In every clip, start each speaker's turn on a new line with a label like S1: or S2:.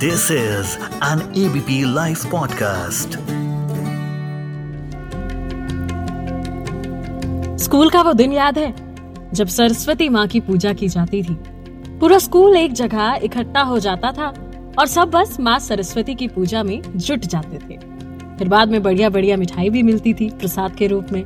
S1: This is an ABP live podcast
S2: school का वो दिन याद है, जब सरस्वती माँ की पूजा की जाती थी। पूरा स्कूल एक जगह इकट्ठा हो जाता था और सब बस माँ सरस्वती की पूजा में जुट जाते थे। फिर बाद में बढ़िया बढ़िया मिठाई भी मिलती थी प्रसाद के रूप में।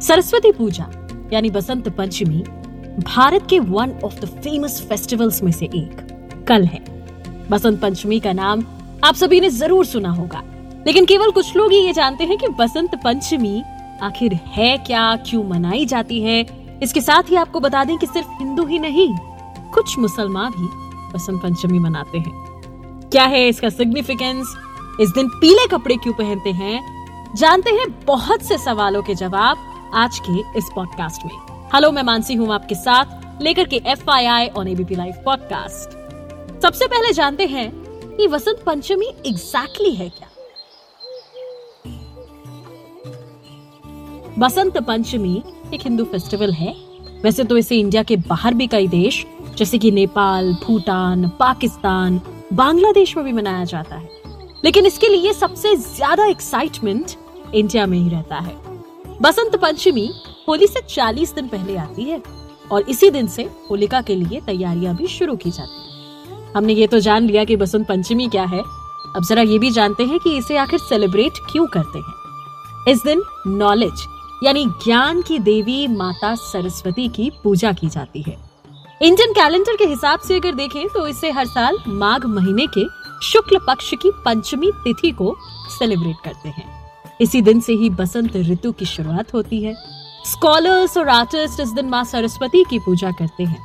S2: सरस्वती पूजा, यानी बसंत पंचमी, भारत के one of the famous festivals में से एक। कल है। बसंत पंचमी का नाम आप सभी ने ज़रूर सुना होगा। लेकिन केवल कुछ लोग ही ये जानते हैं कि बसंत पंचमी आखिर है क्या, क्यों मनाई जाती है? इसके साथ ही आपको बता दें कि सिर्फ़ हिंदू ही नहीं, कुछ मुसलमान भी बसंत पंचमी मनाते हैं। क्या है इसका सिग्निफिकेंस इस दिन पीले कपड़े क्यों पहनते हैं? जानते हैं बहुत से सवालों के जवाब आज के इस पॉडकास्ट में। हेलो, मैं मानसी हूँ आपके साथ, लेकर के F I I on ABP live podcast सबसे पहले जानते हैं कि वसंत पंचमी एग्जैक्टली है क्या। बसंत पंचमी एक हिंदू फेस्टिवल है। वैसे तो इसे इंडिया के बाहर भी कई देश, जैसे कि नेपाल, भूटान, पाकिस्तान, बांग्लादेश में भी मनाया जाता है। लेकिन इसके लिए सबसे ज़्यादा एक्साइटमेंट इंडिया में ही रहता है। बसंत पंचमी होली से 40 दिन पहले आती है और इसी दिन से होलिका के लिए तैयारियाँ भी शुरू की जाती है। हमने ये तो जान लिया कि बसंत पंचमी क्या है। अब जरा ये भी जानते हैं कि इसे आखिर सेलिब्रेट क्यों करते हैं। इस दिन नॉलेज यानी ज्ञान की देवी माता सरस्वती की पूजा की जाती है। इंडियन कैलेंडर के हिसाब से अगर देखें तो इसे हर साल माघ महीने के शुक्ल पक्ष की पंचमी तिथि को सेलिब्रेट करते हैं। इसी दिन से ही बसंत ऋतु की शुरुआत होती है। स्कॉलर्स और आर्टिस्ट इस दिन माँ सरस्वती की पूजा करते हैं।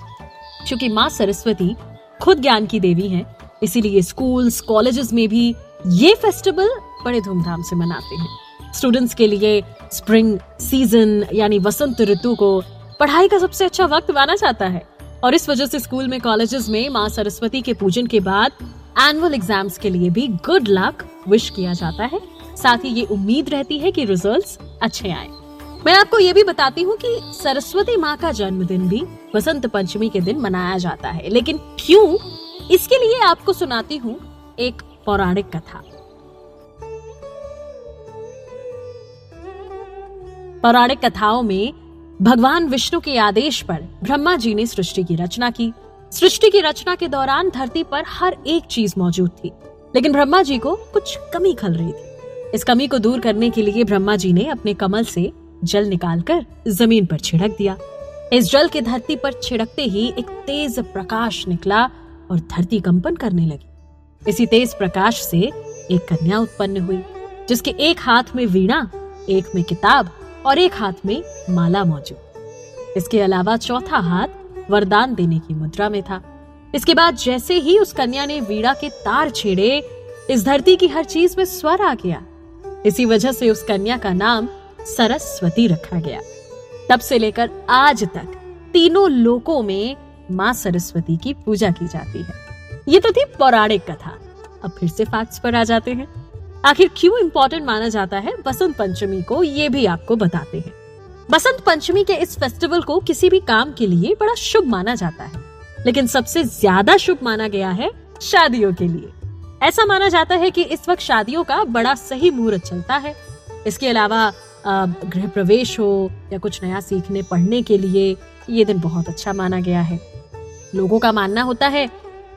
S2: क्योंकि माँ सरस्वती खुद ज्ञान की देवी हैं, इसीलिए स्कूल्स कॉलेजेस में भी ये फेस्टिवल बड़े धूमधाम से मनाते हैं। स्टूडेंट्स के लिए स्प्रिंग सीज़न यानी वसंत ऋतु को पढ़ाई का सबसे अच्छा वक्त माना जाता है। और इस वजह से स्कूल में कॉलेजेस में माँ सरस्वती के पूजन के बाद एनुअल एग्ज़ाम्स के लिए भी गुड लक विश किया जाता है। साथ ही ये उम्मीद रहती है कि रिजल्ट्स अच्छे आए। मैं आपको ये भी बताती हूँ कि सरस्वती माँ का जन्मदिन भी बसंत पंचमी के दिन मनाया जाता है। लेकिन क्यों? इसके लिए आपको सुनाती हूँ एक पौराणिक कथा। पौराणिक कथाओं में भगवान विष्णु के आदेश पर ब्रह्मा जी ने सृष्टि की रचना की। सृष्टि की रचना के दौरान धरती पर हर एक चीज़ मौजूद थी, लेकिन ब्रह्मा जी को कुछ कमी खल रही थी। इस कमी को दूर करने के लिए ब्रह्मा जी ने अपने कमल से जल निकालकर ज़मीन पर छिड़क दिया। इस जल के धरती पर छिड़कते ही एक तेज प्रकाश निकला और धरती कंपन करने लगी। इसी तेज प्रकाश से एक कन्या उत्पन्न हुई, जिसके एक हाथ में वीणा, एक में किताब और एक हाथ में माला मौजूद। इसके अलावा चौथा हाथ वरदान देने की मुद्रा में था। इसके बाद जैसे ही उस कन्या ने वीणा के तार छेड़े, इस धरती की हर चीज़ में स्वर आ गया। इसी वजह से उस कन्या का नाम सरस्वती रखा गया। तब से लेकर आज तक तीनों लोकों में माँ सरस्वती की पूजा की जाती है। ये तो थी पौराणिक कथा। अब फिर से फैक्ट्स पर आ जाते हैं। आखिर क्यों इम्पोर्टेंट माना जाता है? बसंत पंचमी को ये भी आपको बताते हैं। बसंत पंचमी के इस फेस्टिवल को किसी भी काम के लिए बड़ा शुभ माना जाता है। लेकिन सबसे ज़्यादा शुभ माना गया है शादियों के लिए। ऐसा माना जाता है कि इस वक्त शादियों का बड़ा सही मुहूर्त चलता है। इसके अलावा गृह प्रवेश हो या कुछ नया सीखने, पढ़ने के लिए, ये दिन बहुत अच्छा माना गया है। लोगों का मानना होता है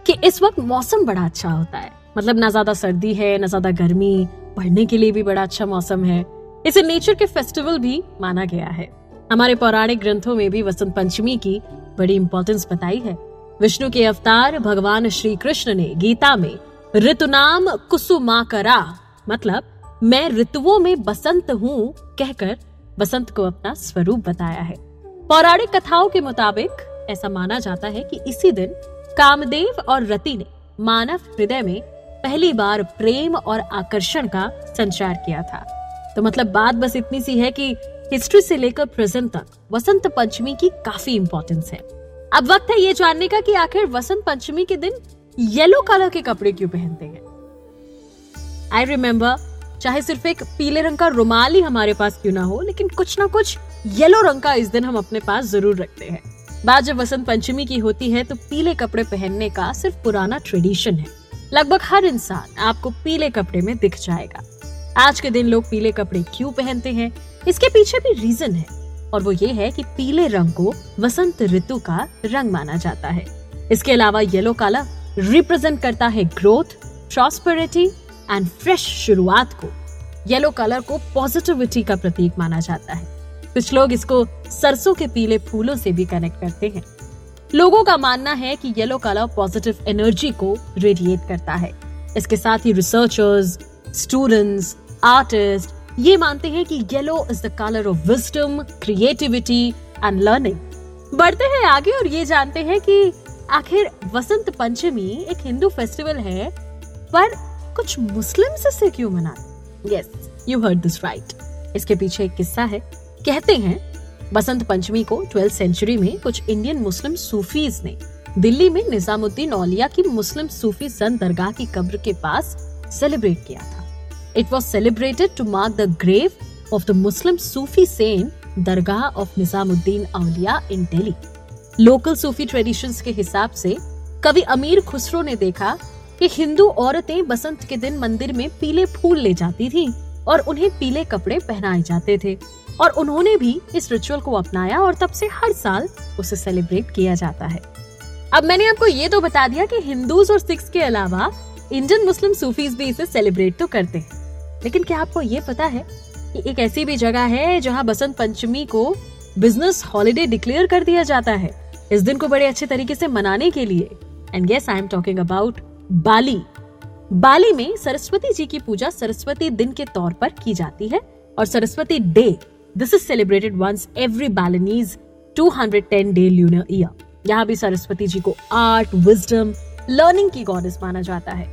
S2: कि इस वक्त मौसम बड़ा अच्छा होता है। मतलब ना ज़्यादा सर्दी है, ना ज़्यादा गर्मी, पढ़ने के लिए भी बड़ा अच्छा मौसम है। इसे नेचर के फेस्टिवल भी माना गया है। हमारे पौराणिक ग्रंथों में भी वसंत पंचमी की बड़ी इंपॉर्टेंस बताई है। विष्णु के अवतार भगवान श्री कृष्ण ने गीता में ऋतुनाम कुसुमाकरा मतलब मैं ऋतुओं में बसंत हूँ कहकर बसंत को अपना स्वरूप बताया है। पौराणिक कथाओं के मुताबिक ऐसा माना जाता है कि इसी दिन कामदेव और रति ने मानव हृदय में पहली बार प्रेम और आकर्षण का संचार किया था। तो मतलब बात बस इतनी सी है कि हिस्ट्री से लेकर प्रेजेंट तक वसंत पंचमी की काफ़ी इंपॉर्टेंस है। अब वक्त है ये जानने का कि आखिर वसंत पंचमी के दिन येलो कलर के कपड़े क्यों पहनते हैं। आई रिमेम्बर चाहे सिर्फ़ एक पीले रंग का रुमाल ही हमारे पास क्यों ना हो, लेकिन कुछ ना कुछ येलो रंग का इस दिन हम अपने पास ज़रूर रखते हैं। बात जब वसंत पंचमी की होती है तो पीले कपड़े पहनने का सिर्फ़ पुराना ट्रेडिशन है। लगभग हर इंसान आपको पीले कपड़े में दिख जाएगा। आज के दिन लोग पीले कपड़े क्यों पहनते हैं, इसके पीछे भी रीजन है। और वो ये है कि पीले रंग को वसंत ऋतु का रंग माना जाता है। इसके अलावा येलो कलर रिप्रेजेंट करता है ग्रोथ प्रॉस्पेरिटी एंड फ्रेश शुरुआत को। येलो कलर को पॉजिटिविटी का प्रतीक माना जाता है। कुछ लोग इसको सरसों के पीले फूलों से भी कनेक्ट करते हैं। लोगों का मानना है कि येलो कलर पॉजिटिव एनर्जी को रेडिएट करता है। इसके साथ ही रिसर्चर्स स्टूडेंट्स आर्टिस्ट ये मानते हैं कि yellow is the colour of wisdom creativity and learning बढ़ते हैं आगे और ये जानते हैं कि आखिर वसंत पंचमी एक हिंदू फेस्टिवल है, पर कुछ मुस्लिम इसे क्यों मनाते yes you heard this right इसके पीछे एक किस्सा है। कहते हैं बसंत पंचमी को ट्वेल्थ सेंचुरी में कुछ इंडियन मुस्लिम सूफीज ने दिल्ली में निजामुद्दीन औलिया की मुस्लिम सूफी संत दरगाह की कब्र के पास सेलिब्रेट किया था। It was celebrated to mark the grave of the Muslim Sufi saint Dargah of Nizamuddin Auliya in Delhi. Local Sufi traditions के हिसाब से कवि अमीर खुसरो ने देखा कि हिंदू औरतें बसंत के दिन मंदिर में पीले फूल ले जाती थीं और उन्हें पीले कपड़े पहनाए जाते थे। और उन्होंने भी इस रिचुअल को अपनाया और तब से हर साल उसे सेलिब्रेट किया जाता है। अब मैंने आपको ये तो बता दिया कि हिंदूज और सिख्स के अलावा इंडियन मुस्लिम सूफीज भी इसे सेलिब्रेट तो करते हैं। लेकिन क्या आपको ये पता है कि एक ऐसी भी जगह है जहाँ बसंत पंचमी को बिज़नेस हॉलिडे डिक्लेयर कर दिया जाता है? इस दिन को बड़े अच्छे तरीके से मनाने के लिए। And guess I am talking about Bali. Bali में सरस्वती जी की पूजा सरस्वती दिन के तौर पर की जाती है और Saraswati day this is celebrated once every Balinese 210 day lunar year यहाँ भी सरस्वती जी को आर्ट विजडम लर्निंग की गॉडेस माना जाता है।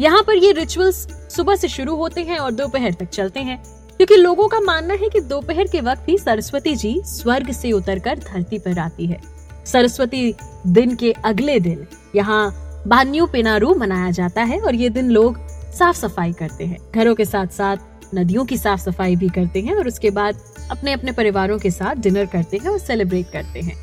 S2: यहाँ पर ये रिचुअल्स सुबह से शुरू होते हैं और दोपहर तक चलते हैं, क्योंकि लोगों का मानना है कि दोपहर के वक्त ही सरस्वती जी स्वर्ग से उतरकर धरती पर आती है। सरस्वती दिन के अगले दिन, यहाँ बान्यू पिनारू मनाया जाता है और ये दिन लोग साफ़ सफ़ाई करते हैं। घरों के साथ साथ नदियों की साफ़ सफ़ाई भी करते हैं और उसके बाद अपने अपने परिवारों के साथ डिनर करते हैं और सेलिब्रेट करते हैं।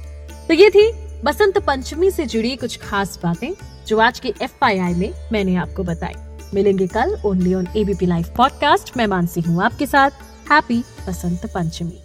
S2: तो ये थी बसंत पंचमी से जुड़ी कुछ खास बातें जो आज के एफ़ में मैंने आपको बताई। मिलेंगे कल only on ABP live podcast मैं मानसी हूँ आपके साथ। Happy Basant Panchami.